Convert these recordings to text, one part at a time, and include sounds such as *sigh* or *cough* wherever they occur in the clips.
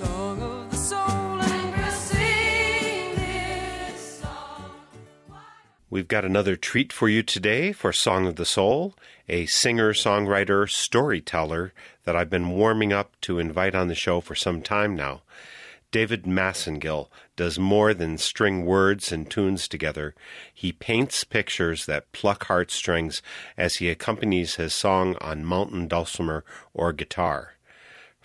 Song of the soul. We've got another treat for you today for Song of the Soul, a singer, songwriter, storyteller that I've been warming up to invite on the show for some time now. David Massengill does more than string words and tunes together. He paints pictures that pluck heartstrings as he accompanies his song on mountain dulcimer or guitar.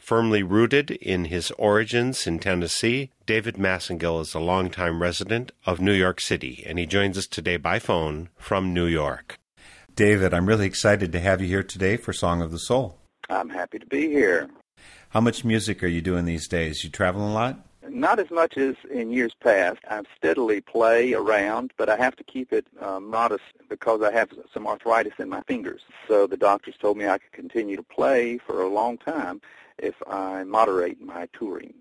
Firmly rooted in his origins in Tennessee, David Massengill is a longtime resident of New York City, and he joins us today by phone from New York. David, I'm really excited to have you here today for Song of the Soul. I'm happy to be here. How much music are you doing these days? You traveling a lot? Not as much as in years past. I steadily play around, but I have to keep it uh, modest because I have some arthritis in my fingers. So the doctors told me I could continue to play for a long time if I moderate my touring.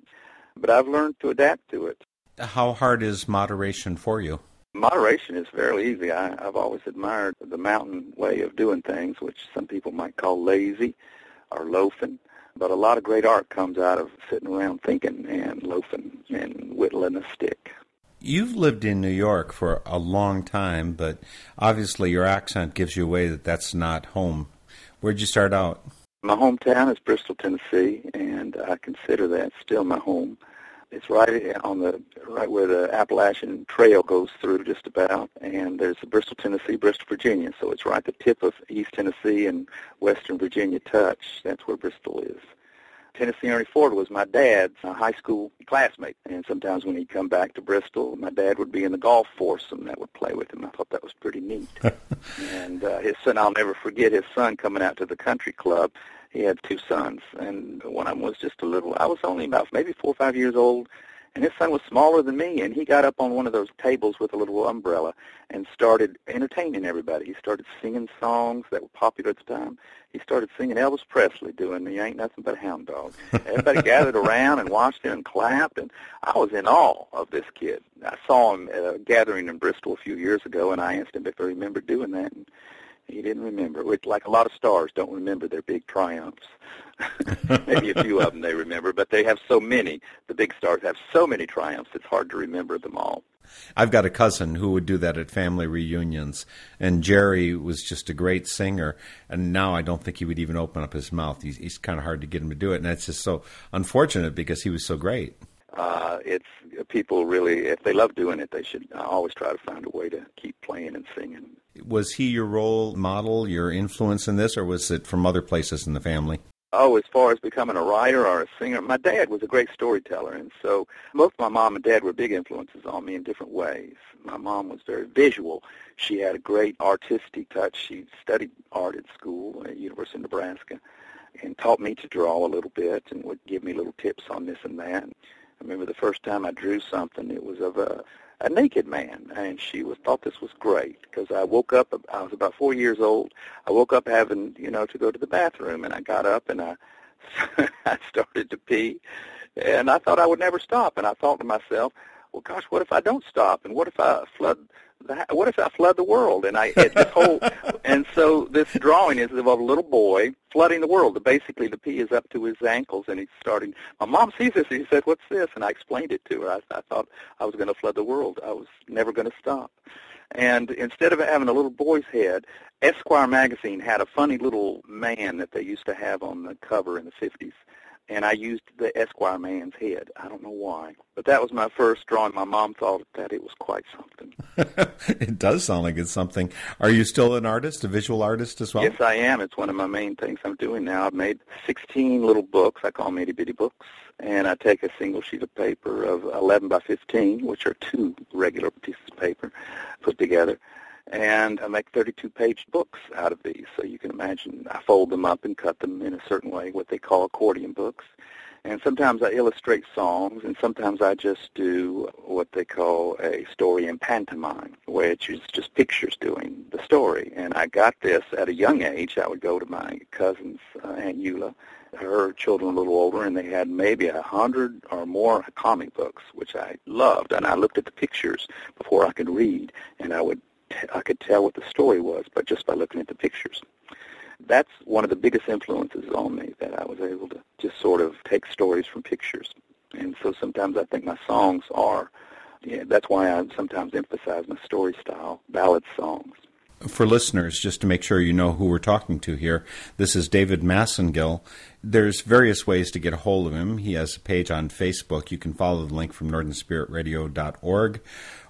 But I've learned to adapt to it. How hard is moderation for you? Moderation is fairly easy. I, I've always admired the mountain way of doing things, which some people might call lazy or loafing. But a lot of great art comes out of sitting around thinking and loafing and whittling a stick. You've lived in New York for a long time, but obviously your accent gives you away that that's not home. Where'd you start out? My hometown is Bristol, Tennessee, and I consider that still my home. It's right on the right where the Appalachian Trail goes through, just about. And there's Bristol, Tennessee, Bristol, Virginia. So it's right at the tip of East Tennessee and Western Virginia touch. That's where Bristol is. Tennessee Ernie Ford was my dad's uh, high school classmate, and sometimes when he'd come back to Bristol, my dad would be in the golf foursome that would play with him. I thought that was pretty neat. *laughs* and uh, his son, I'll never forget his son coming out to the country club. He had two sons, and one of them was just a little. I was only about maybe four or five years old, and his son was smaller than me, and he got up on one of those tables with a little umbrella and started entertaining everybody. He started singing songs that were popular at the time. He started singing Elvis Presley, doing "You Ain't Nothing But a Hound Dog." Everybody *laughs* gathered around and watched him and clapped, and I was in awe of this kid. I saw him at a gathering in Bristol a few years ago, and I asked him if he remembered doing that. And he didn't remember. Which, like a lot of stars, don't remember their big triumphs. *laughs* Maybe a few of them they remember, but they have so many. The big stars have so many triumphs; it's hard to remember them all. I've got a cousin who would do that at family reunions, and Jerry was just a great singer. And now I don't think he would even open up his mouth. He's, he's kind of hard to get him to do it, and that's just so unfortunate because he was so great. Uh, it's people really, if they love doing it, they should always try to find a way to keep playing and singing. Was he your role model, your influence in this, or was it from other places in the family? Oh, as far as becoming a writer or a singer, my dad was a great storyteller, and so both my mom and dad were big influences on me in different ways. My mom was very visual. She had a great artistic touch. She studied art at school at University of Nebraska and taught me to draw a little bit and would give me little tips on this and that. I remember the first time I drew something, it was of a a naked man, and she was thought this was great because I woke up. I was about four years old. I woke up having you know to go to the bathroom, and I got up and I *laughs* I started to pee, and I thought I would never stop. And I thought to myself, well, gosh, what if I don't stop? And what if I flood? The, what if I flood the world? And I it, this whole *laughs* and so this drawing is of a little boy flooding the world. Basically, the pee is up to his ankles, and he's starting. My mom sees this, and she said, "What's this?" And I explained it to her. I, I thought I was going to flood the world. I was never going to stop. And instead of having a little boy's head, Esquire magazine had a funny little man that they used to have on the cover in the 50s and I used the Esquire man's head. I don't know why, but that was my first drawing. My mom thought that it was quite something. *laughs* it does sound like it's something. Are you still an artist, a visual artist as well? Yes, I am. It's one of my main things I'm doing now. I've made 16 little books. I call them itty bitty books, and I take a single sheet of paper of 11 by 15, which are two regular pieces of paper put together and I make 32-page books out of these. So you can imagine I fold them up and cut them in a certain way, what they call accordion books. And sometimes I illustrate songs, and sometimes I just do what they call a story in pantomime, which is just pictures doing the story. And I got this at a young age. I would go to my cousin's uh, Aunt Eula, her children a little older, and they had maybe a hundred or more comic books, which I loved. And I looked at the pictures before I could read, and I would I could tell what the story was, but just by looking at the pictures. That's one of the biggest influences on me that I was able to just sort of take stories from pictures. And so sometimes I think my songs are, yeah, that's why I sometimes emphasize my story style, ballad songs. For listeners, just to make sure you know who we're talking to here, this is David Massengill. There's various ways to get a hold of him. He has a page on Facebook. You can follow the link from northernspiritradio.org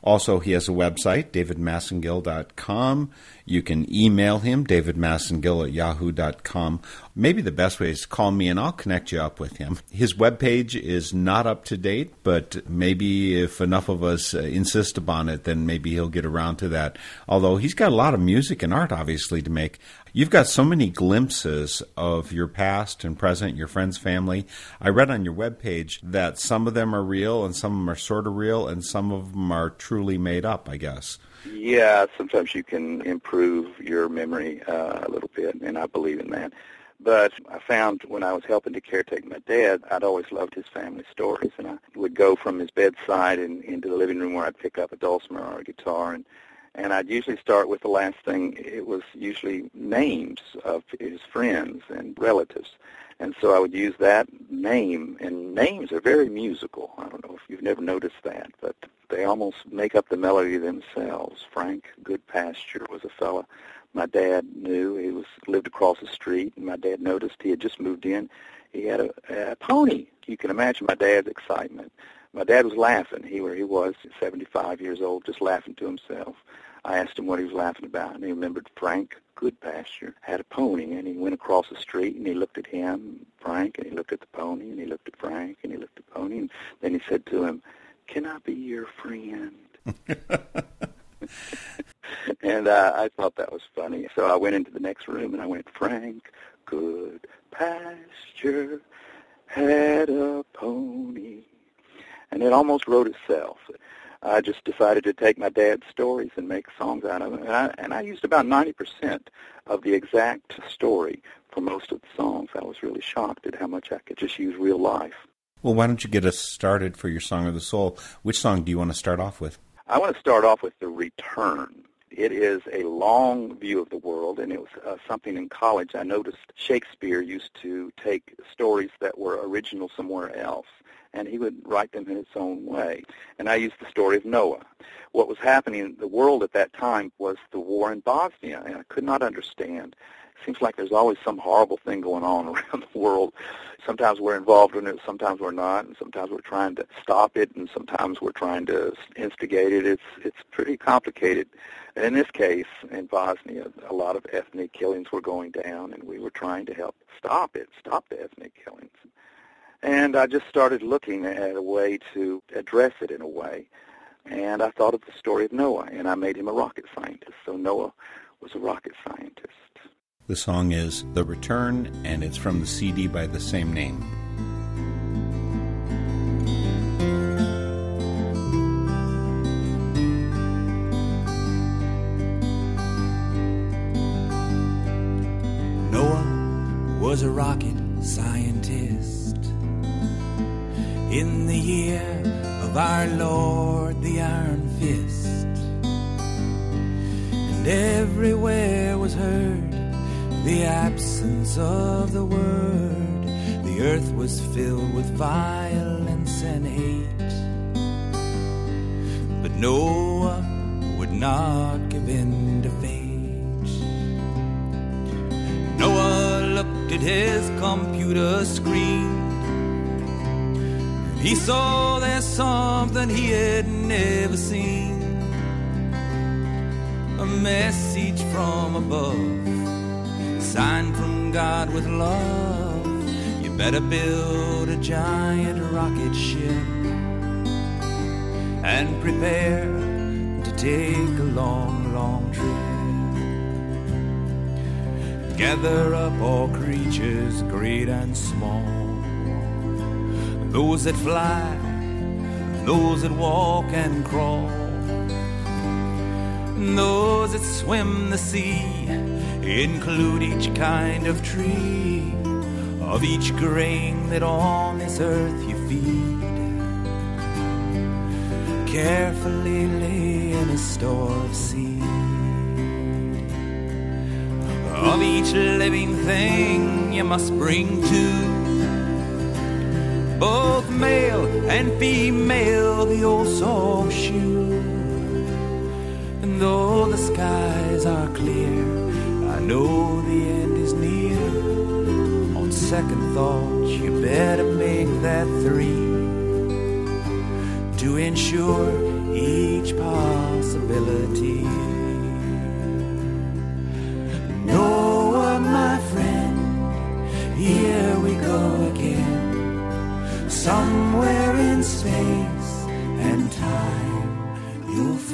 also, he has a website, davidmassengill.com. You can email him, davidmassengill at yahoo.com. Maybe the best way is to call me and I'll connect you up with him. His webpage is not up to date, but maybe if enough of us uh, insist upon it, then maybe he'll get around to that. Although he's got a lot of music and art, obviously, to make. You've got so many glimpses of your past and present, your friends' family. I read on your webpage that some of them are real and some of them are sort of real and some of them are truly made up, I guess. Yeah, sometimes you can improve your memory uh, a little bit, and I believe in that. But I found when I was helping to caretake my dad, I'd always loved his family stories, and I would go from his bedside and into the living room where I'd pick up a dulcimer or a guitar and and I'd usually start with the last thing. It was usually names of his friends and relatives. And so I would use that name, and names are very musical. I don't know if you've never noticed that, but they almost make up the melody themselves. Frank Goodpasture was a fella my dad knew. He was lived across the street, and my dad noticed he had just moved in. He had a, a pony. You can imagine my dad's excitement. My dad was laughing. He where he was, 75 years old, just laughing to himself. I asked him what he was laughing about, and he remembered Frank Goodpasture had a pony, and he went across the street, and he looked at him, Frank, and he looked at the pony, and he looked at Frank, and he looked at the pony, and then he said to him, "Can I be your friend?" *laughs* and uh, I thought that was funny. So I went into the next room, and I went, Frank Goodpasture had a pony, and it almost wrote itself. I just decided to take my dad's stories and make songs out of them. And I, and I used about 90% of the exact story for most of the songs. I was really shocked at how much I could just use real life. Well, why don't you get us started for your Song of the Soul? Which song do you want to start off with? I want to start off with The Return. It is a long view of the world, and it was uh, something in college I noticed Shakespeare used to take stories that were original somewhere else and he would write them in his own way. And I used the story of Noah. What was happening in the world at that time was the war in Bosnia, and I could not understand. It seems like there's always some horrible thing going on *laughs* around the world. Sometimes we're involved in it, sometimes we're not, and sometimes we're trying to stop it, and sometimes we're trying to instigate it. It's it's pretty complicated. And in this case, in Bosnia, a lot of ethnic killings were going down, and we were trying to help stop it, stop the ethnic killings. And I just started looking at a way to address it in a way. And I thought of the story of Noah, and I made him a rocket scientist. So Noah was a rocket scientist. The song is The Return, and it's from the CD by the same name. Noah was a rocket scientist in the year of our Lord the Iron Fist. And everywhere was heard the absence of the word. The earth was filled with violence and hate. But Noah would not give in to fate. Noah looked at his computer screen He saw there's something he had never seen. A message from above, signed from God with love. You better build a giant rocket ship and prepare to take a long, long trip. Gather up all creatures, great and small, those that fly, those that walk and crawl, those that swim the sea. Include each kind of tree, of each grain that on this earth you feed carefully lay in a store of seed of each living thing you must bring to both male and female the old soft shoe. And though the skies are clear I know the end is near. On second thought you better make that three. To ensure each possibility.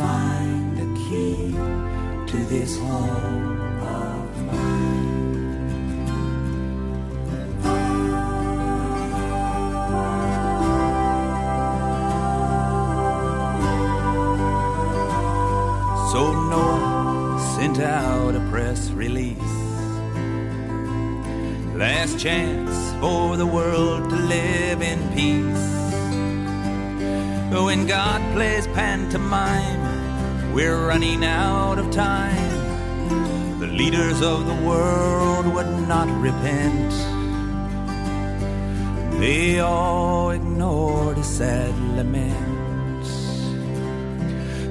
Find a key to this home of mine. So Noah sent out a press release. Last chance for the world to live in peace. When God plays pantomime, we're running out of time. The leaders of the world would not repent. They all ignored his sad lament.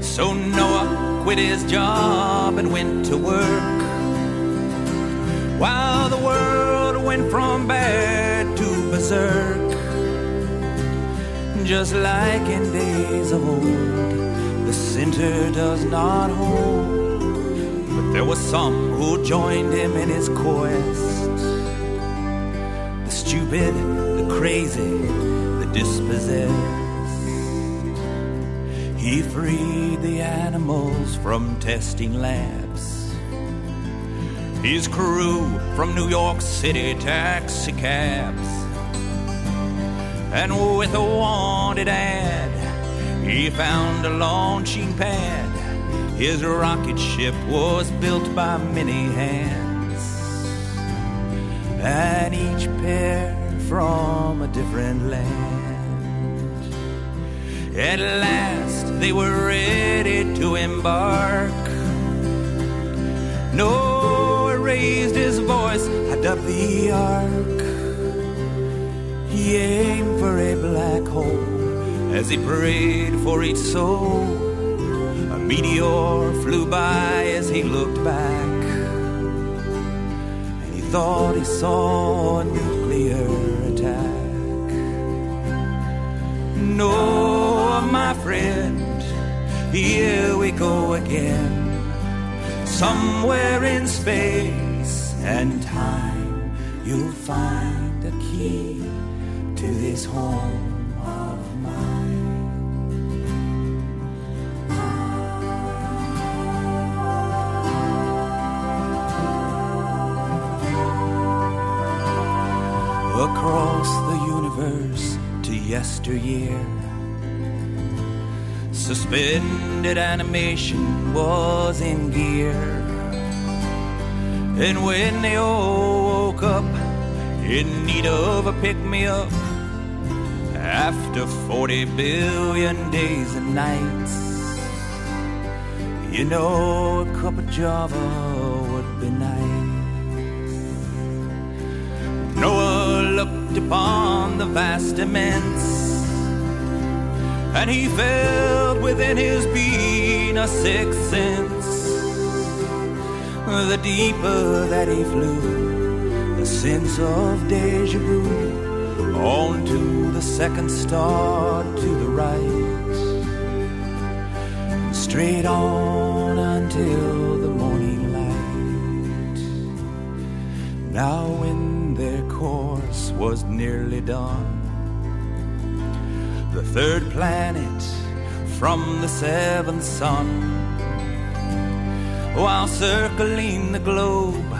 So Noah quit his job and went to work. While the world went from bad to berserk. Just like in days of old, center does not hold. But there were some who joined him in his quest. The stupid, the crazy, the dispossessed. He freed the animals from testing labs. His crew from New York City taxicabs. And with a wanted ad, he found a launching pad. His rocket ship was built by many hands. And each pair from a different land. At last they were ready to embark. Noah raised his voice, I dubbed the ark. He aimed for a black hole as he prayed for each soul. A meteor flew by as he looked back. And he thought he saw a nuclear attack. No, my friend, here we go again. Somewhere in space and time, you'll find a key to this home yesteryear. Suspended animation was in gear. And when they all woke up in need of a pick me up, after 40 billion days and nights, you know a cup of Java vast immense, and he felt within his being a sixth sense. The deeper that he flew, the sense of deja vu On to the second star to the right, straight on until the morning light. Now, in was nearly done, the third planet from the seventh sun, while circling the globe,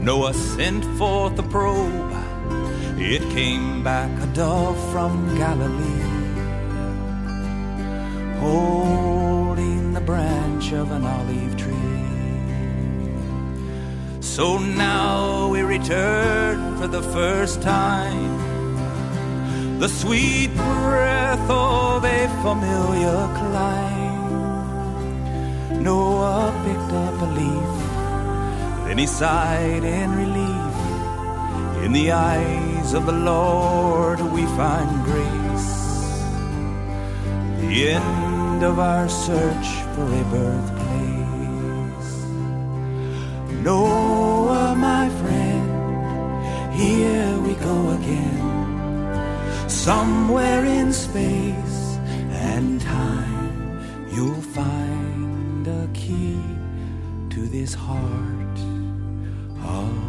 Noah sent forth a probe. It came back a dove from Galilee, holding the branch of an olive tree. So now we return for the first time, the sweet breath of a familiar clime. Noah picked up a leaf, then he sighed in relief. In the eyes of the Lord we find grace. The end of our search for a birthplace. Noah, here we go again. Somewhere in space and time, you'll find a key to this heart of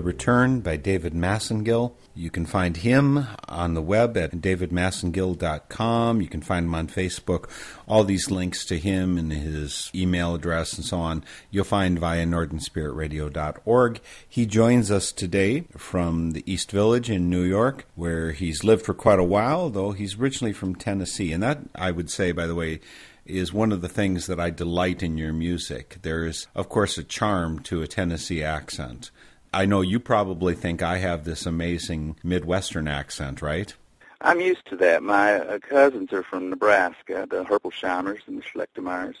Return by David Massengill. You can find him on the web at davidmassengill.com. You can find him on Facebook. All these links to him and his email address and so on, you'll find via northernspiritradio.org. He joins us today from the East Village in New York, where he's lived for quite a while, though he's originally from Tennessee. And that, I would say, by the way, is one of the things that I delight in your music. There is, of course, a charm to a Tennessee accent. I know you probably think I have this amazing Midwestern accent, right? I'm used to that. My uh, cousins are from Nebraska, the Herpelsheimers and the Schlechtemeyers,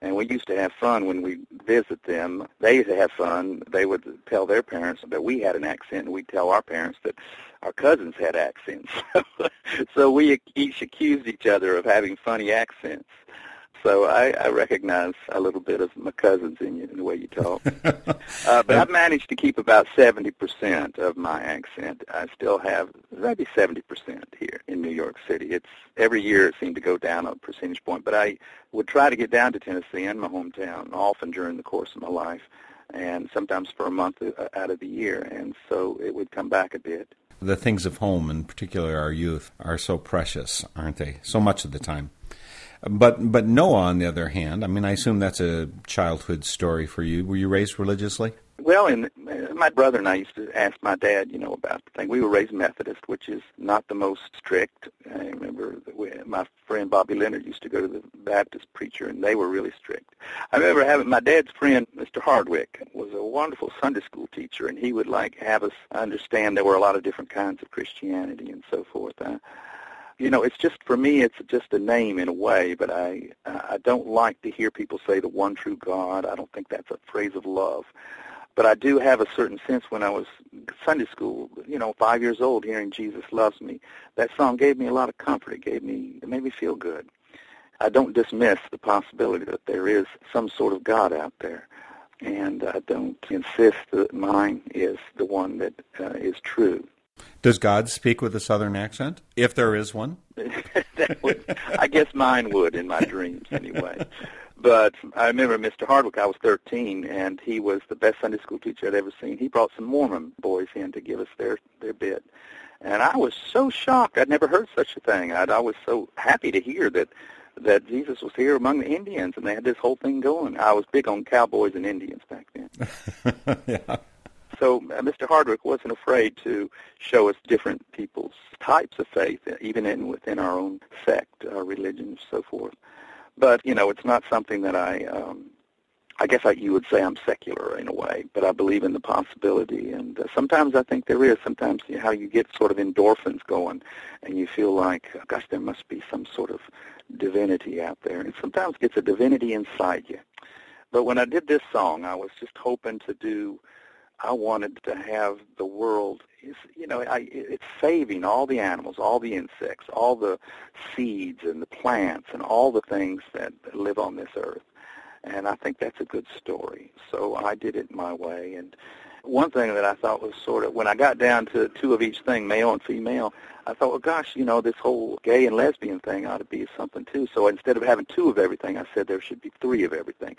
and we used to have fun when we visit them. They used to have fun. They would tell their parents that we had an accent, and we'd tell our parents that our cousins had accents. *laughs* so we each accused each other of having funny accents. So I, I recognize a little bit of my cousins in you in the way you talk. *laughs* uh, but I've managed to keep about 70% of my accent. I still have maybe 70% here in New York City. It's every year it seemed to go down a percentage point, but I would try to get down to Tennessee and my hometown often during the course of my life and sometimes for a month uh, out of the year, and so it would come back a bit. The things of home, in particular our youth, are so precious, aren't they? So much of the time. But but Noah, on the other hand, I mean, I assume that's a childhood story for you. Were you raised religiously? Well, and my brother and I used to ask my dad, you know, about the thing. We were raised Methodist, which is not the most strict. I remember we, my friend Bobby Leonard used to go to the Baptist preacher, and they were really strict. I remember having my dad's friend, Mr. Hardwick, was a wonderful Sunday school teacher, and he would like have us understand there were a lot of different kinds of Christianity and so forth. Uh, you know, it's just for me, it's just a name in a way. But I, I don't like to hear people say the one true God. I don't think that's a phrase of love. But I do have a certain sense when I was Sunday school, you know, five years old, hearing Jesus loves me. That song gave me a lot of comfort. It gave me, it made me feel good. I don't dismiss the possibility that there is some sort of God out there, and I don't insist that mine is the one that uh, is true. Does God speak with a southern accent, if there is one? *laughs* would, I guess mine would in my dreams anyway. But I remember Mr. Hardwick, I was 13, and he was the best Sunday school teacher I'd ever seen. He brought some Mormon boys in to give us their, their bit. And I was so shocked. I'd never heard such a thing. I'd, I was so happy to hear that that Jesus was here among the Indians, and they had this whole thing going. I was big on cowboys and Indians back then. *laughs* yeah. So uh, Mr. Hardwick wasn't afraid to show us different people's types of faith, even in within our own sect, our religion, and so forth. But you know, it's not something that I. Um, I guess I, you would say I'm secular in a way, but I believe in the possibility. And uh, sometimes I think there is. Sometimes you know, how you get sort of endorphins going, and you feel like, gosh, there must be some sort of divinity out there. And sometimes it's a divinity inside you. But when I did this song, I was just hoping to do I wanted to have the world, you know, I, it's saving all the animals, all the insects, all the seeds and the plants and all the things that live on this earth. And I think that's a good story. So I did it my way. And one thing that I thought was sort of, when I got down to two of each thing, male and female, I thought, well, gosh, you know, this whole gay and lesbian thing ought to be something too. So instead of having two of everything, I said there should be three of everything.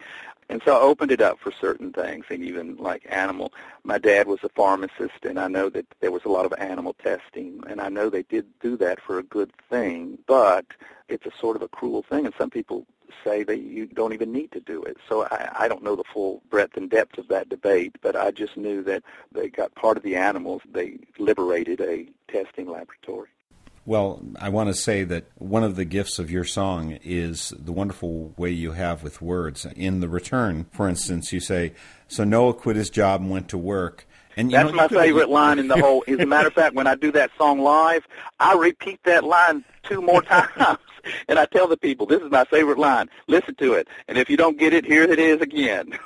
And so I opened it up for certain things, and even like animal. My dad was a pharmacist, and I know that there was a lot of animal testing, and I know they did do that for a good thing, but it's a sort of a cruel thing, and some people say that you don't even need to do it. So I, I don't know the full breadth and depth of that debate, but I just knew that they got part of the animals. They liberated a testing laboratory. Well, I want to say that one of the gifts of your song is the wonderful way you have with words. In the return, for instance, you say, So Noah quit his job and went to work. And That's know, my favorite *laughs* line in the whole. As a matter of fact, when I do that song live, I repeat that line two more times. *laughs* And I tell the people, this is my favorite line. Listen to it. And if you don't get it, here it is again.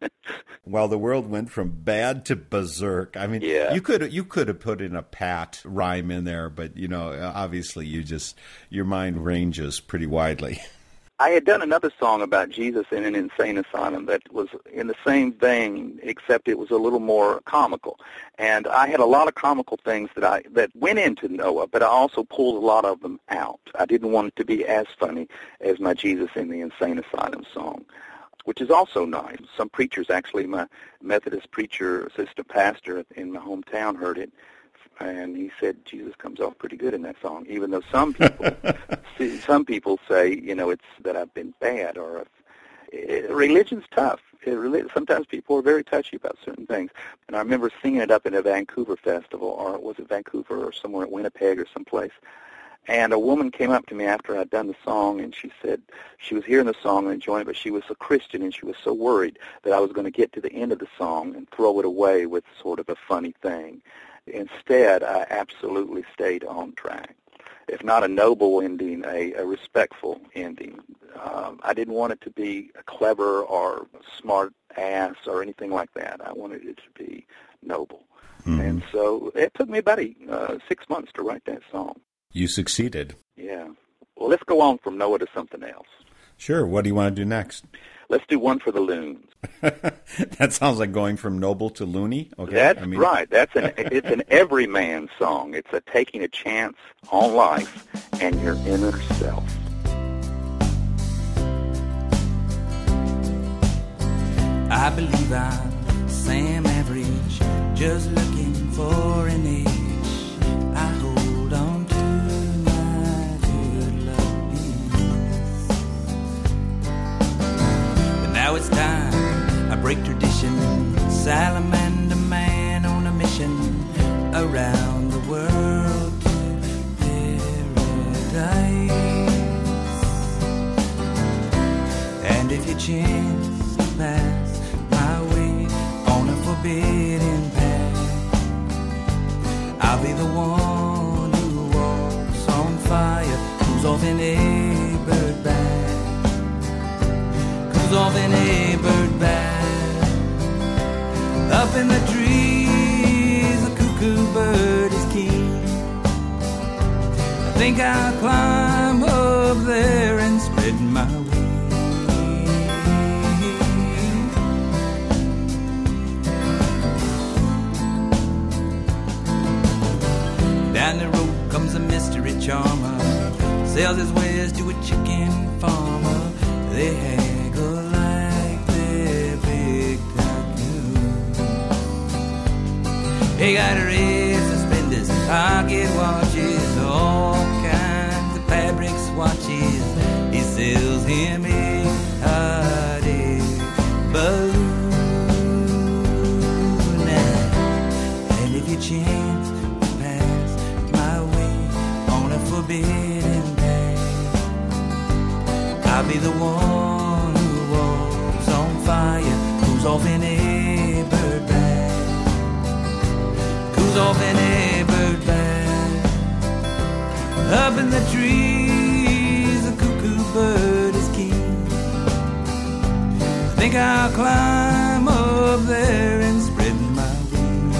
*laughs* well, the world went from bad to berserk. I mean, yeah. you could you could have put in a pat rhyme in there, but you know, obviously, you just your mind ranges pretty widely. *laughs* I had done another song about Jesus in an insane asylum that was in the same vein, except it was a little more comical. And I had a lot of comical things that I that went into Noah, but I also pulled a lot of them out. I didn't want it to be as funny as my Jesus in the insane asylum song, which is also nice. Some preachers, actually, my Methodist preacher, assistant pastor in my hometown, heard it and he said Jesus comes off pretty good in that song, even though some people *laughs* some people say you know it's that I've been bad or it, religion's tough. It, sometimes people are very touchy about certain things, and I remember singing it up in a Vancouver festival, or was it Vancouver or somewhere at Winnipeg or someplace. And a woman came up to me after I'd done the song, and she said she was hearing the song and enjoying it, but she was a Christian, and she was so worried that I was going to get to the end of the song and throw it away with sort of a funny thing. Instead, I absolutely stayed on track. If not a noble ending, a, a respectful ending. Um, I didn't want it to be a clever or smart ass or anything like that. I wanted it to be noble. Mm-hmm. And so it took me about uh, six months to write that song. You succeeded. Yeah. Well, let's go on from Noah to something else. Sure. What do you want to do next? Let's do one for the loons. *laughs* that sounds like going from noble to loony. Okay, that's I mean... right. That's an it's an everyman song. It's a taking a chance on life and your inner self. I believe I'm Sam Average, just looking for an age. Now it's time I break tradition. Salamander man on a mission around the world to paradise. And if you chance to pass my way on a forbidden path, I'll be the one who walks on fire, who's off in a who's off in a bird bag. Up in the trees, a cuckoo bird is keen. I think I'll climb up there and spread my wings. Down the road comes a mystery charmer, sells his wares to a chicken farmer. They haggle They got red suspenders pocket watches, all kinds of fabric swatches. He sells him a air balloon. And if you chance to pass my way on a forbidden path, I'll be the one who walks on fire, who's off in a of a bird band. Up in the trees, the cuckoo bird is king. I think I'll climb up there and spread my wings.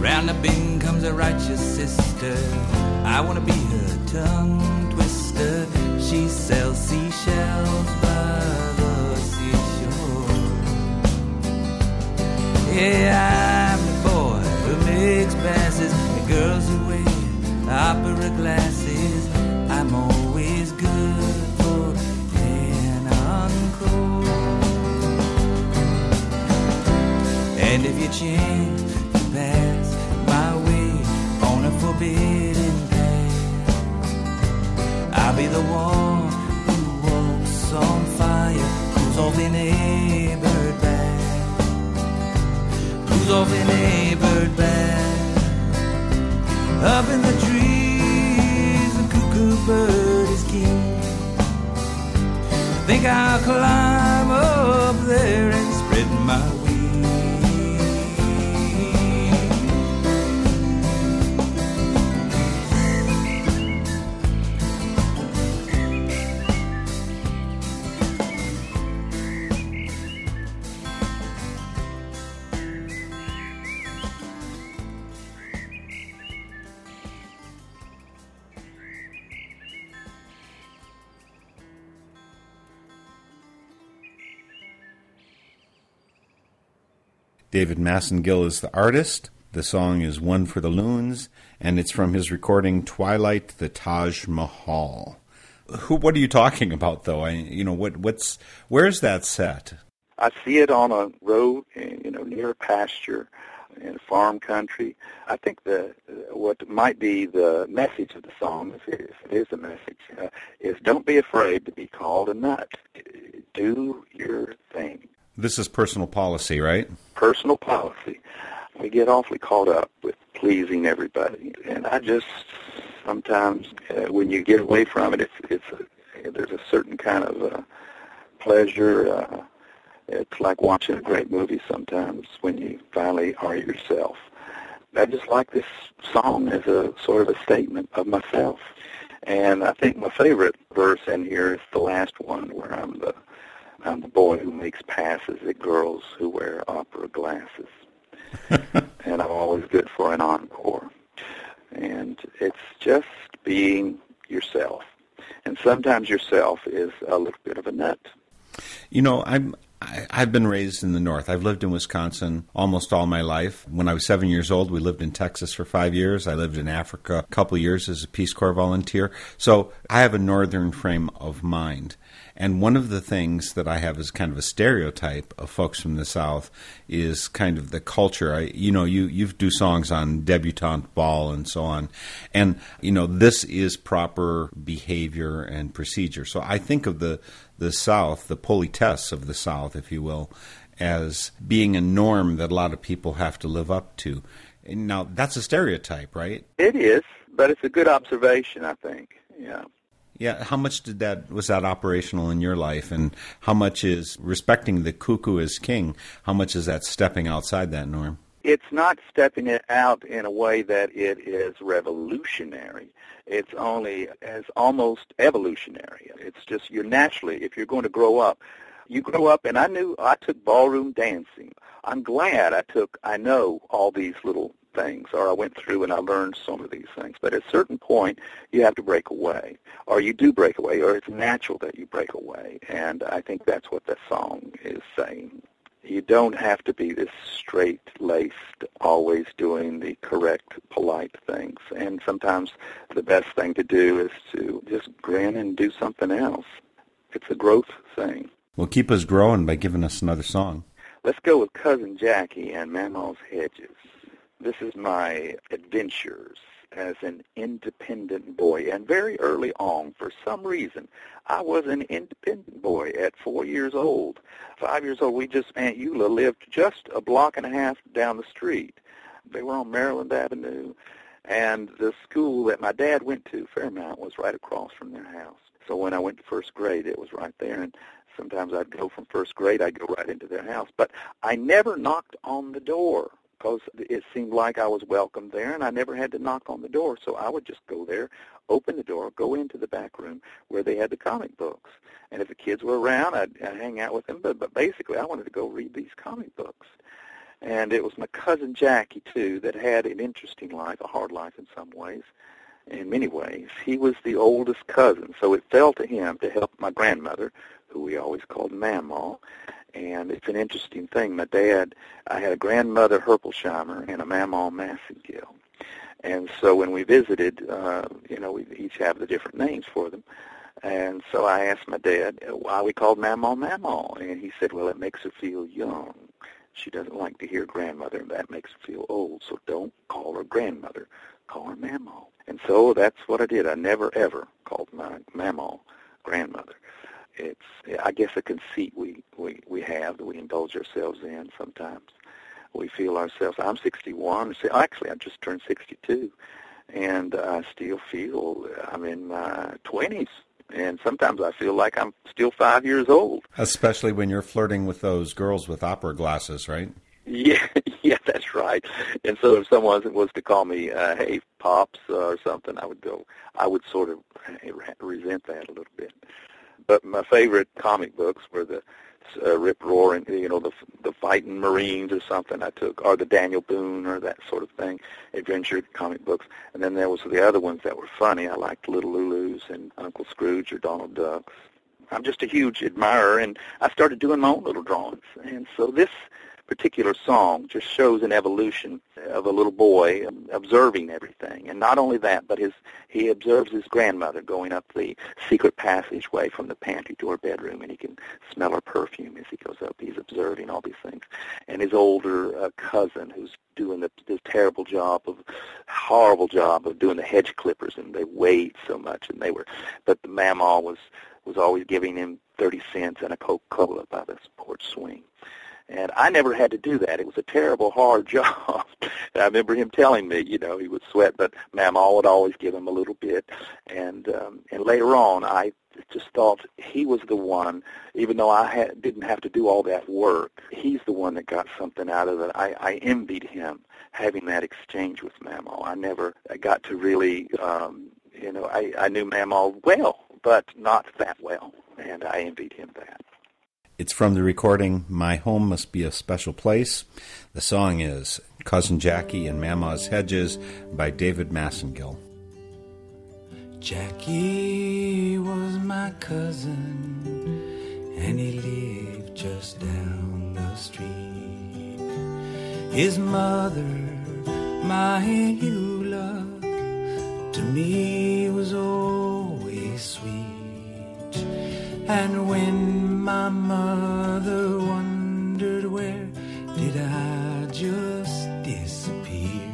Round the bend comes a righteous sister. I wanna be her tongue twister. She sells seeds seashells by the seashore. Yeah, I'm the boy who makes passes. The girls who wear opera glasses. I'm always good for an encore. And if you change to pass my way on a forbidden path, I'll be the one off in a bird bag, who's off in a bird. Up in the trees, the cuckoo bird is king. I think I'll climb up there and spread my David Massengill is the artist. The song is One for the Loons, and it's from his recording Twilight the Taj Mahal. Who? What are you talking about, though? I, you know, what? What's? Where's that set? I see it on a road, you know, near a pasture in farm country. I think the what might be the message of the song, if it is a message, uh, is don't be afraid to be called a nut. Do your thing. This is personal policy, right? Personal policy. We get awfully caught up with pleasing everybody, and I just sometimes uh, when you get away from it, it's it's a, there's a certain kind of uh, pleasure. Uh, it's like watching a great movie sometimes when you finally are yourself. I just like this song as a sort of a statement of myself. And I think my favorite verse in here is the last one where I'm the I'm the boy who makes passes at girls who wear opera glasses. *laughs* and I'm always good for an encore. And it's just being yourself. And sometimes yourself is a little bit of a nut. You know, I'm I, I've been raised in the North. I've lived in Wisconsin almost all my life. When I was seven years old, we lived in Texas for five years. I lived in Africa a couple years as a Peace Corps volunteer. So I have a Northern frame of mind. And one of the things that I have as kind of a stereotype of folks from the South is kind of the culture. I, you know, you you do songs on debutante ball and so on, and you know this is proper behavior and procedure. So I think of the the South, the politesse of the South, if you will, as being a norm that a lot of people have to live up to. And now that's a stereotype, right? It is, but it's a good observation, I think. Yeah. Yeah, how much did that was that operational in your life, and how much is respecting the cuckoo as king? How much is that stepping outside that norm? It's not stepping it out in a way that it is revolutionary. It's only as almost evolutionary. It's just you're naturally, if you're going to grow up, you grow up, and I knew I took ballroom dancing. I'm glad I took, I know all these little things, or I went through and I learned some of these things. But at a certain point, you have to break away, or you do break away, or it's natural that you break away. And I think that's what the song is saying. You don't have to be this straight-laced, always doing the correct, polite things. And sometimes the best thing to do is to just grin and do something else. It's a growth thing. Well, keep us growing by giving us another song. Let's go with Cousin Jackie and Mamaw's Hedges. This is my adventures as an independent boy. And very early on, for some reason, I was an independent boy at four years old. Five years old, we just, Aunt Eula lived just a block and a half down the street. They were on Maryland Avenue. And the school that my dad went to, Fairmount, was right across from their house. So when I went to first grade, it was right there. And sometimes I'd go from first grade, I'd go right into their house. But I never knocked on the door because it seemed like I was welcome there, and I never had to knock on the door. So I would just go there, open the door, go into the back room where they had the comic books. And if the kids were around, I'd, I'd hang out with them. But, but basically, I wanted to go read these comic books. And it was my cousin Jackie, too, that had an interesting life, a hard life in some ways, in many ways. He was the oldest cousin, so it fell to him to help my grandmother, who we always called Mamaw. And it's an interesting thing. My dad, I had a grandmother Herpelsheimer and a Mamaw Massengill. And so when we visited, uh, you know, we each have the different names for them. And so I asked my dad why we called Mamaw Mamaw, and he said, well, it makes her feel young. She doesn't like to hear grandmother, and that makes her feel old. So don't call her grandmother. Call her Mamaw. And so that's what I did. I never, ever called my Mamaw grandmother. It's, I guess, a conceit we, we, we have that we indulge ourselves in sometimes. We feel ourselves, I'm 61. Actually, I just turned 62. And I still feel I'm in my 20s and sometimes I feel like I'm still five years old. Especially when you're flirting with those girls with opera glasses, right? *laughs* Yeah, yeah, that's right. And so if someone was to call me, uh, "Hey, pops" or something, I would go. I would sort of resent that a little bit. But my favorite comic books were the uh, Rip Roaring, you know, the the fighting Marines or something I took, or the Daniel Boone or that sort of thing, adventure comic books. And then there was the other ones that were funny. I liked Little Lulu's and Uncle Scrooge or Donald Ducks. I'm just a huge admirer, and I started doing my own little drawings. And so this particular song just shows an evolution of a little boy observing everything. And not only that, but his he observes his grandmother going up the secret passageway from the pantry to her bedroom, and he can smell her perfume as he goes up. He's observing all these things. And his older uh, cousin, who's doing the, this terrible job of, horrible job of doing the hedge clippers, and they weighed so much, and they were, but the mamaw was was always giving him 30 cents and a Coca-Cola by the porch swing. And I never had to do that. It was a terrible, hard *laughs* job. I remember him telling me, you know, he would sweat, but Mamaw would always give him a little bit. And um, and later on, I just thought he was the one, even though I had, didn't have to do all that work. He's the one that got something out of it. I, I envied him having that exchange with Mamaw. I never got to really, um, you know, I, I knew Mamaw well, but not that well, and I envied him that. It's from the recording My Home Must Be a Special Place. The song is Cousin Jackie and Mamaw's Hedges by David Massengill. Jackie was my cousin, and he lived just down the street. His mother, my Eula, to me was always sweet. And when my mother wondered where did I just disappear.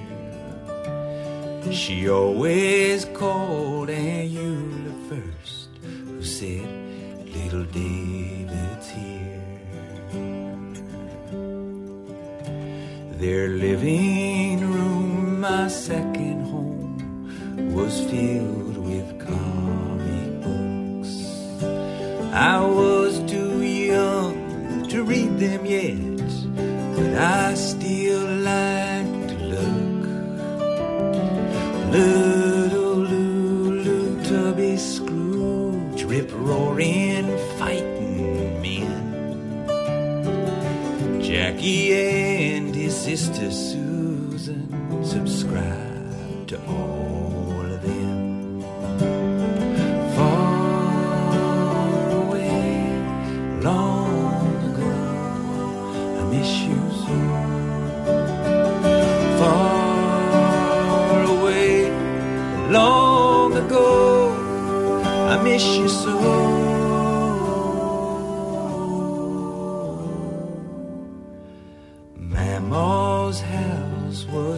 She always called Aunt Eula first, who said, Little David's here. Their living room, my second home, was filled I was too young to read them yet, but I still like to look. Little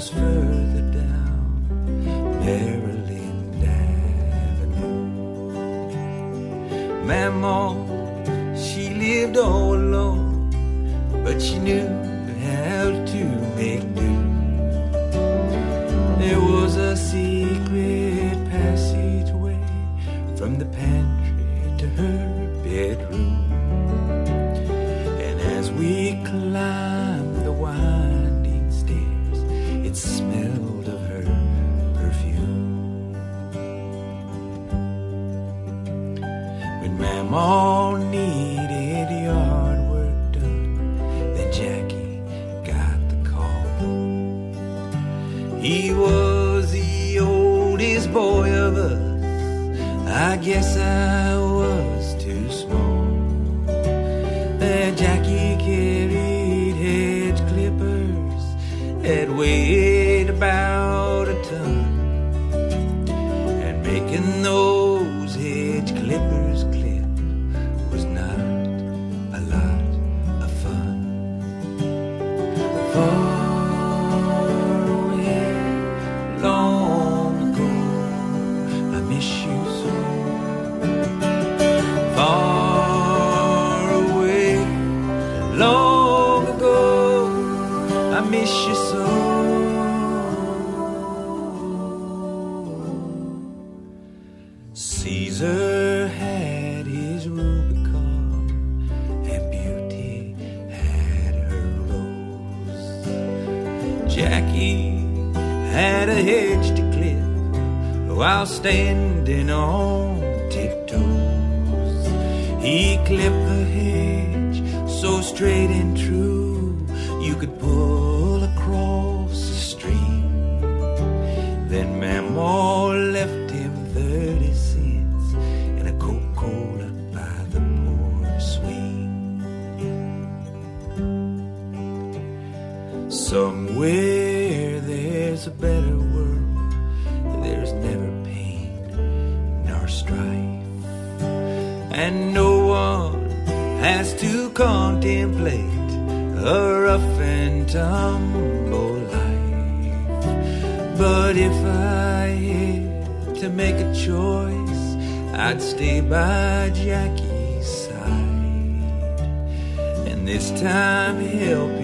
house further down Maryland Avenue. Mamaw, she lived all alone, but she knew how to make Jackie had a hedge to clip while standing on tiptoes. He clipped the hedge so straight and true you could pull across the stream. Then Mamaw tumble life. But if I had to make a choice, I'd stay by Jackie's side. And this time help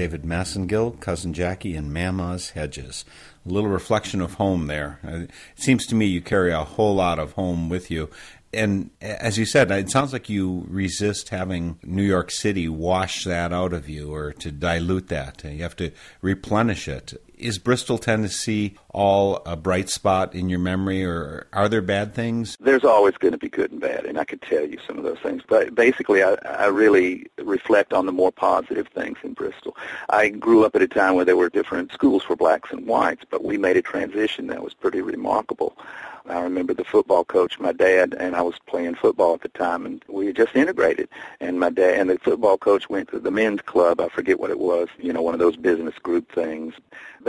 David Massengill, Cousin Jackie, and Mamaw's Hedges. A little reflection of home there. Uh, It seems to me you carry a whole lot of home with you. And as you said, it sounds like you resist having New York City wash that out of you or to dilute that. You have to replenish it. Is Bristol, Tennessee all a bright spot in your memory, or are there bad things? There's always going to be good and bad, and I could tell you some of those things. But basically, I, I really reflect on the more positive things in Bristol. I grew up at a time where there were different schools for blacks and whites, but we made a transition that was pretty remarkable. I remember the football coach, my dad, and I was playing football at the time, and we had just integrated. And my dad and the football coach went to the men's club. I forget what it was, you know, one of those business group things.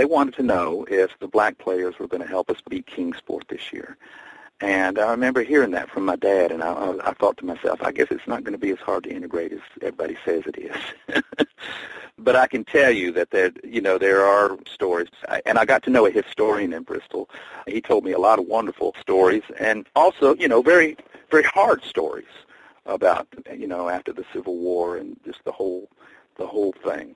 Wanted to know if the black players were going to help us beat Kingsport this year. And I remember hearing that from my dad, and I, I, I thought to myself, I guess it's not going to be as hard to integrate as everybody says it is. *laughs* but I can tell you that there, you know, there are stories, and I got to know a historian in Bristol. He told me a lot of wonderful stories, and also, you know, very, very hard stories about, you know, after the Civil War and just the whole, the whole thing.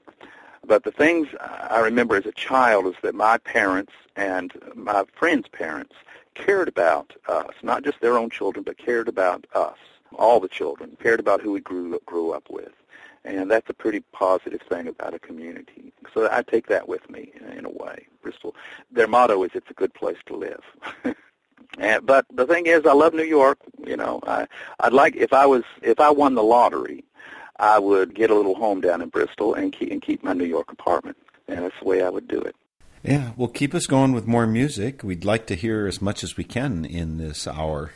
But the things I remember as a child is that my parents and my friends' parents cared about us, not just their own children, but cared about us, all the children, cared about who we grew grew up with. And that's a pretty positive thing about a community. So I take that with me in a way. Bristol, their motto is "It's a good place to live." *laughs* and, but the thing is, I love New York. You know, I, I'd like if I was if I won the lottery, I would get a little home down in Bristol and keep and keep my New York apartment. And that's the way I would do it. Yeah, well, keep us going with more music. We'd like to hear as much as we can in this hour.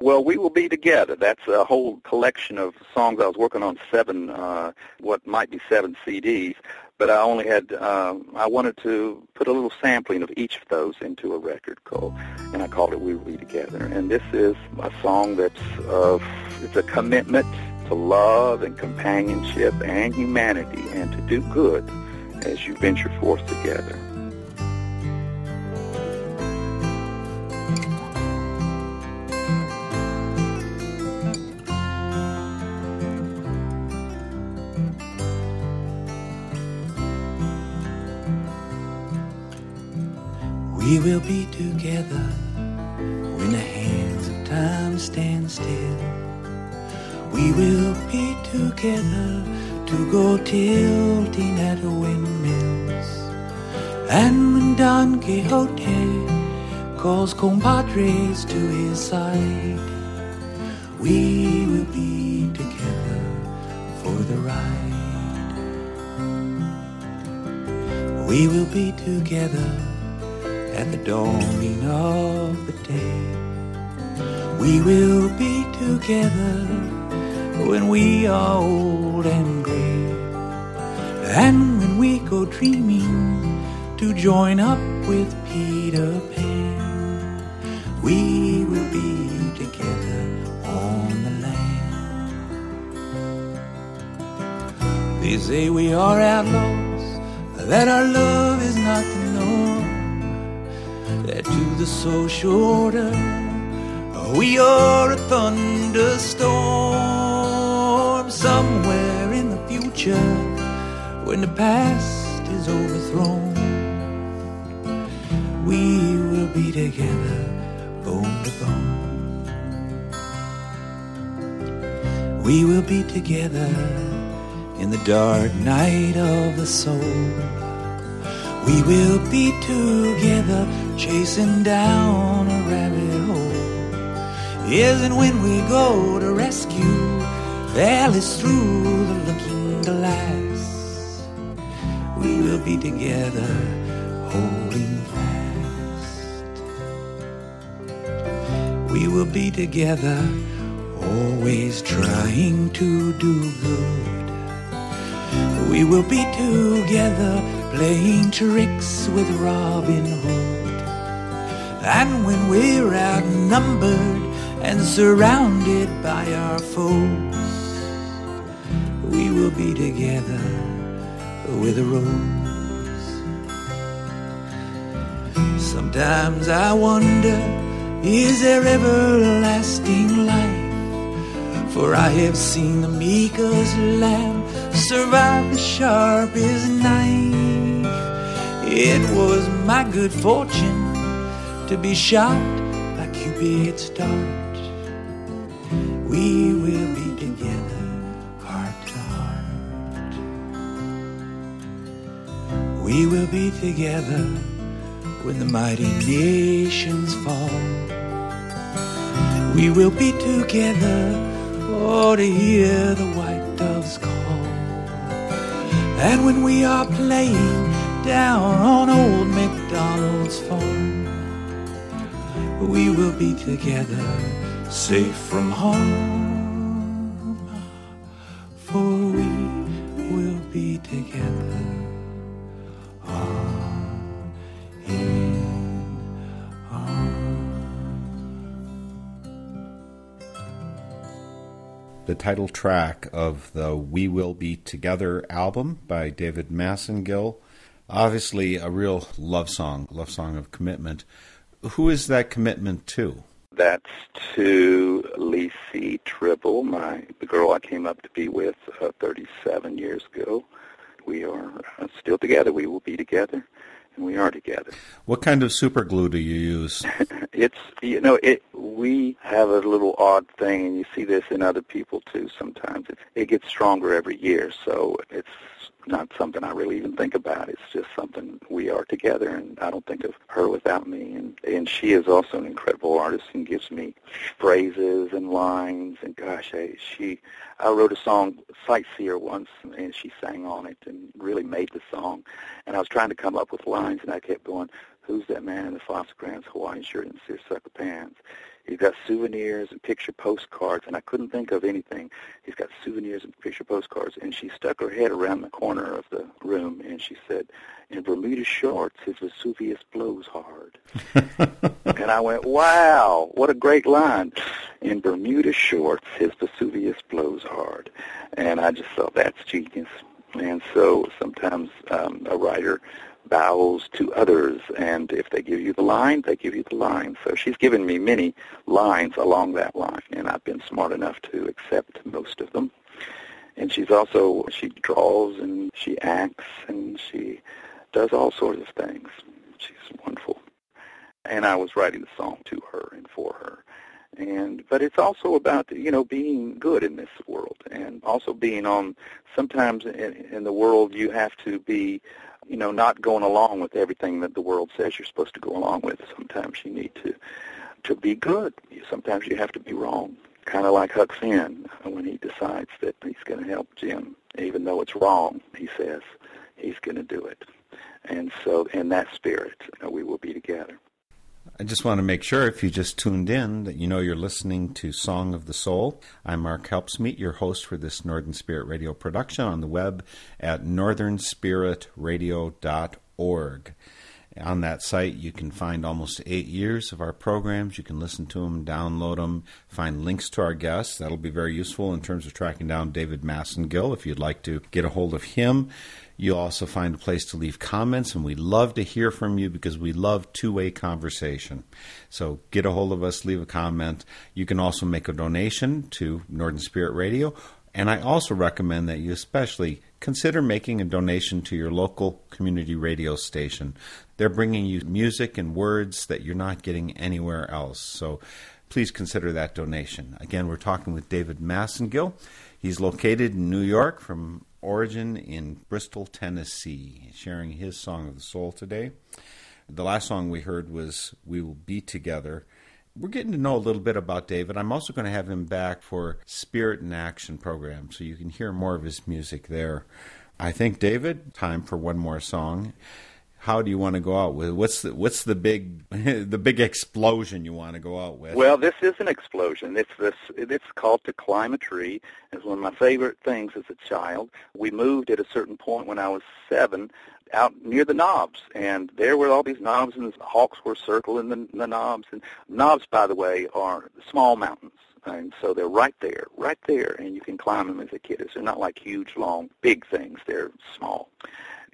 Well, we will be together. That's a whole collection of songs. I was working on seven, uh, what might be seven CDs, but I only had. Uh, I wanted to put a little sampling of each of those into a record called, and I called it "We Will Be Together." And this is a song that's of. It's a commitment to love and companionship and humanity, and to do good as you venture forth together. We will be together when the hands of time stand still. We will be together to go tilting at windmills. And when Don Quixote calls compadres to his side, we will be together for the ride. We will be together at the dawning of the day. We will be together when we are old and gray. And when we go dreaming to join up with Peter Pan, we will be together on the land. They say we are outlaws, that our love is not the norm, that to the social order we are a thunderstorm future when the past is overthrown. We will be together, bone to bone. We will be together in the dark night of the soul. We will be together chasing down a rabbit hole. Isn't when we go to rescue Alice through the looking glass, we will be together holding fast. We will be together, always trying to do good. We will be together, playing tricks with Robin Hood. And when we're outnumbered, and surrounded by our foes, be together with a rose. Sometimes I wonder, is there everlasting life? For I have seen the meekest lamb survive the sharpest knife. It was my good fortune to be shot by Cupid's dart We will be together when the mighty nations fall. We will be together, oh, to hear the white doves call. And when we are playing down on old MacDonald's farm, we will be together safe from harm, title track of the We Will Be Together album by David Massengill. Obviously, a real love song, love song of commitment. Who is that commitment to? That's to Lisi Tribble, my the girl I came up to be with uh, 37 years ago. We are uh, still together. We will be together, and we are together. What kind of super glue do you use? *laughs* it's you know it. We have a little odd thing, and you see this in other people too. Sometimes it it gets stronger every year, so it's not something I really even think about. It's just something we are together, and I don't think of her without me. And and she is also an incredible artist and gives me phrases and lines. And gosh, I, she, I wrote a song "Sightseer" once, and she sang on it and really made the song. And I was trying to come up with lines, and I kept going, "Who's that man in the Grants Hawaiian shirt and seersucker pants?" He's got souvenirs and picture postcards, and I couldn't think of anything. He's got souvenirs and picture postcards, and she stuck her head around the corner of the room, and she said, in Bermuda shorts, his Vesuvius blows hard. *laughs* and I went, wow, what a great line. In Bermuda shorts, his Vesuvius blows hard. And I just thought, that's genius. And so sometimes um, a writer bows to others, and if they give you the line, they give you the line. So she's given me many lines along that line, and I've been smart enough to accept most of them. And she's also, she draws and she acts and she does all sorts of things. She's wonderful. And I was writing the song to her and for her. and but it's also about you know being good in this world and also being on sometimes in, in the world you have to be you know not going along with everything that the world says you're supposed to go along with. Sometimes you need to to be good. Sometimes you have to be wrong. Kind of like Huck Finn uh, when he decides that he's going to help Jim even though it's wrong he says he's going to do it. And so in that spirit you know, we will be together I just want to make sure if you just tuned in that you know you're listening to Song of the Soul. I'm Mark Helpsmeet, your host for this Northern Spirit Radio production on the web at northernspiritradio.org. On that site, you can find almost eight years of our programs. You can listen to them, download them, find links to our guests. That'll be very useful in terms of tracking down David Massengill if you'd like to get a hold of him. You'll also find a place to leave comments, and we love to hear from you because we love two way conversation. So get a hold of us, leave a comment. You can also make a donation to Northern Spirit Radio. And I also recommend that you especially consider making a donation to your local community radio station. They're bringing you music and words that you're not getting anywhere else. So please consider that donation. Again, we're talking with David Massengill. He's located in New York from origin in Bristol, Tennessee, sharing his Song of the Soul today. The last song we heard was We Will Be Together. We're getting to know a little bit about David. I'm also going to have him back for Spirit in Action program, so you can hear more of his music there. I think, David, time for one more song how do you want to go out with? What's the what's the big *laughs* the big explosion you want to go out with? Well, this is an explosion. It's this. It's called to climb a tree. It's one of my favorite things as a child. We moved at a certain point when I was seven out near the knobs, and there were all these knobs, and the hawks were circling the, the knobs. And knobs, by the way, are small mountains. And so they're right there, right there, and you can climb them as a kid. They're not like huge, long, big things. They're small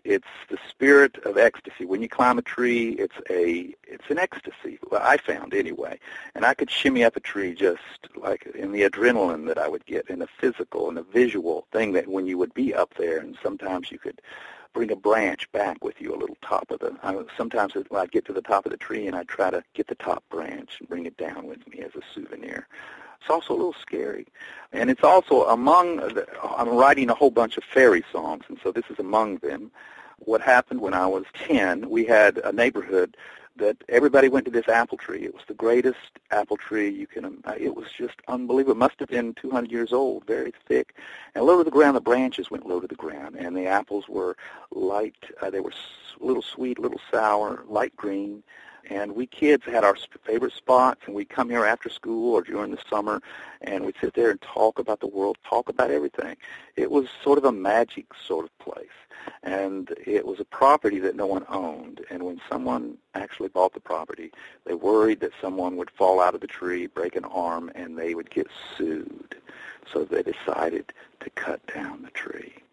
it's the spirit of ecstasy. When you climb a tree, it's a it's an ecstasy. Well, I found anyway, and I could shimmy up a tree just like in the adrenaline that I would get, in the physical and the visual thing that when you would be up there, and sometimes you could bring a branch back with you, a little top of the. I, sometimes I'd get to the top of the tree and I'd try to get the top branch and bring it down with me as a souvenir. It's also a little scary. And it's also among, the, I'm writing a whole bunch of fairy songs, and so this is among them. What happened when I was 10, we had a neighborhood that everybody went to this apple tree. It was the greatest apple tree you can. It was just unbelievable. It must have been 200 years old, very thick, and low to the ground. The branches went low to the ground, and the apples were light. Uh, they were a little sweet, a little sour, light green, and we kids had our favorite spots, and we'd come here after school or during the summer, and we'd sit there and talk about the world, talk about everything. It was sort of a magic sort of place, and it was a property that no one owned. And when someone actually bought the property, they worried that someone would fall out of the tree, break an arm, and they would get sued. So they decided to cut down the tree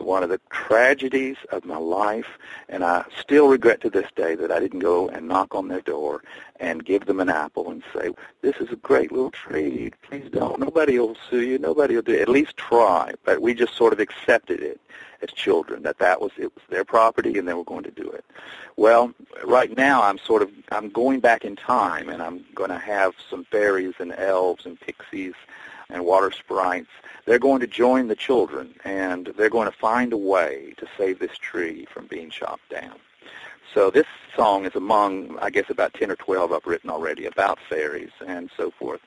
one of the tragedies of my life, and I still regret to this day that I didn't go and knock on their door and give them an apple and say, "This is a great little tree. Please don't. Nobody will sue you. Nobody will do it. At least try." But we just sort of accepted it as children that that was it was their property and they were going to do it. Well, right now I'm sort of I'm going back in time and I'm going to have some fairies and elves and pixies and water sprites they're going to join the children, and they're going to find a way to save this tree from being chopped down. So this song is among, I guess, about 10 or 12 I've written already about fairies and so forth.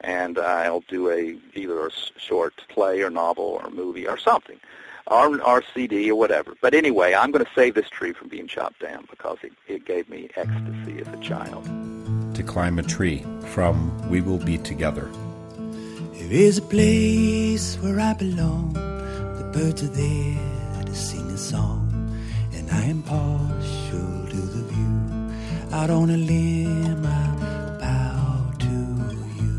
And I'll do a either a short play or novel or movie or something, or, or CD or whatever. But anyway, I'm going to save this tree from being chopped down because it, it gave me ecstasy as a child. To climb a tree from We Will Be Together. There is a place where I belong. The birds are there to sing a song, and I am partial to the view. Out on a limb, I bow to you.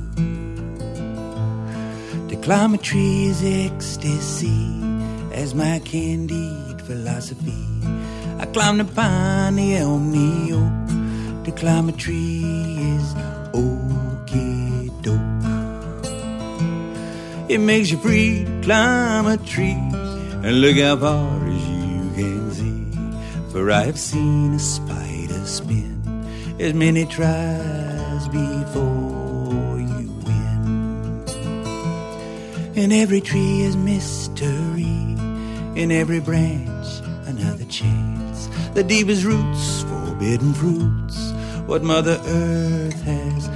To climb a tree is ecstasy, as my candied philosophy. I climb the pine, the elm, the oak. To climb a tree is okay It makes you free climb a tree and look how far as you can see. For I have seen a spider spin as many tries before you win. In every tree is mystery, in every branch another chance. The deepest roots, forbidden fruits, what Mother Earth has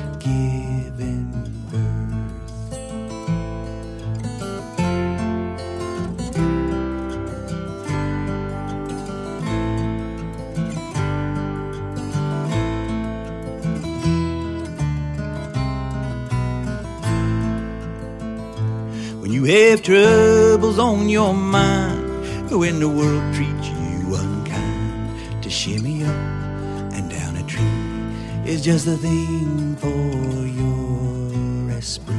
on your mind, when the world treats you unkind, to shimmy up and down a tree is just the thing for your esprit.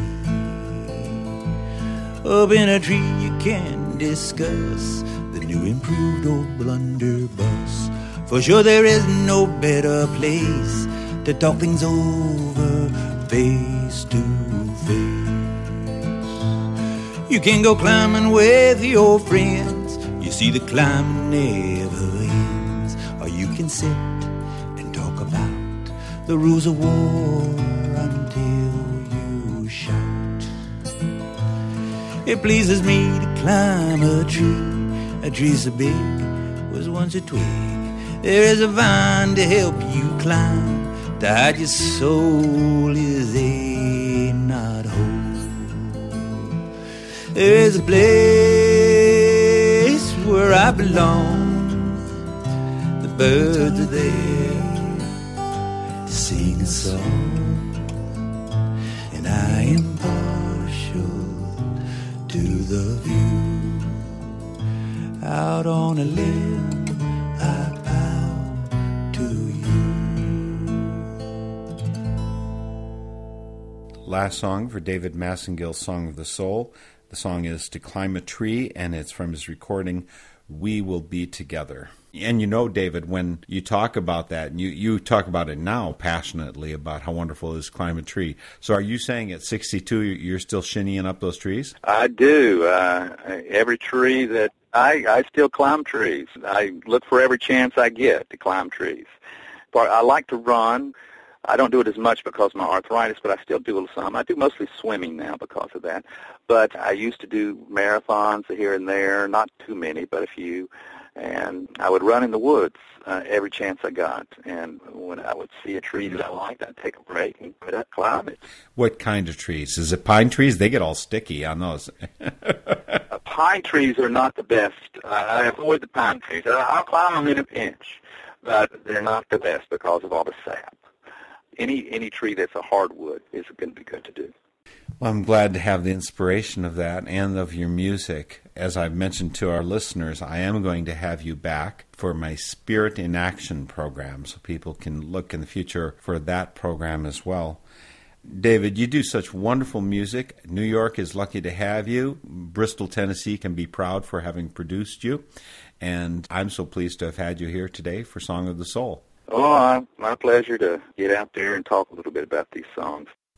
Up in a tree you can discuss the new improved old blunderbuss. For sure there is no better place to talk things over face to You can go climbing with your friends. You see the climb never ends. Or you can sit and talk about the rules of war until you shout. It pleases me to climb a tree. A tree so big was once a twig. There is a vine to help you climb. To hide your soul is a There is a place where I belong. The birds are there to sing a song, and I am partial to the view. Out on a limb, I bow to you. Last song for David Massengill's Song of the Soul. The song is To Climb a Tree, and it's from his recording, We Will Be Together. And you know, David, when you talk about that, and you, you talk about it now passionately about how wonderful it is to climb a tree. So are you saying at 62 you're still shinnying up those trees? I do. Uh, every tree that I, I still climb trees. I look for every chance I get to climb trees. But I like to run. I don't do it as much because of my arthritis, but I still do it some. I do mostly swimming now because of that. But I used to do marathons here and there, not too many, but a few. And I would run in the woods uh, every chance I got. And when I would see a tree that I liked, I'd take a break and put up, climb it. What kind of trees? Is it pine trees? They get all sticky on those. *laughs* uh, pine trees are not the best. Uh, I avoid the pine trees. I'll climb them in a pinch, but they're not the best because of all the sap any any tree that's a hardwood is going to be good to do. Well, I'm glad to have the inspiration of that and of your music. As I've mentioned to our listeners, I am going to have you back for my Spirit in Action program, so people can look in the future for that program as well. David, you do such wonderful music. New York is lucky to have you. Bristol, Tennessee can be proud for having produced you. And I'm so pleased to have had you here today for Song of the Soul. Oh, my pleasure to get out there and talk a little bit about these songs.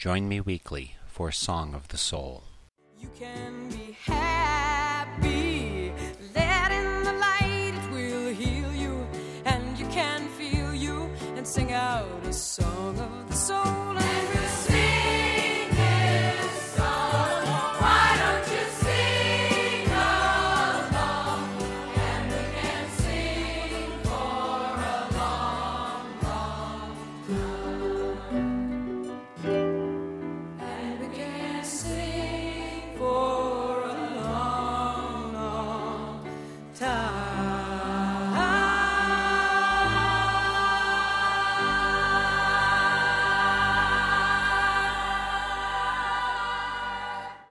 join me weekly for Song of the Soul. You can be happy, let in the light, it will heal you, and you can feel you, and sing out a song of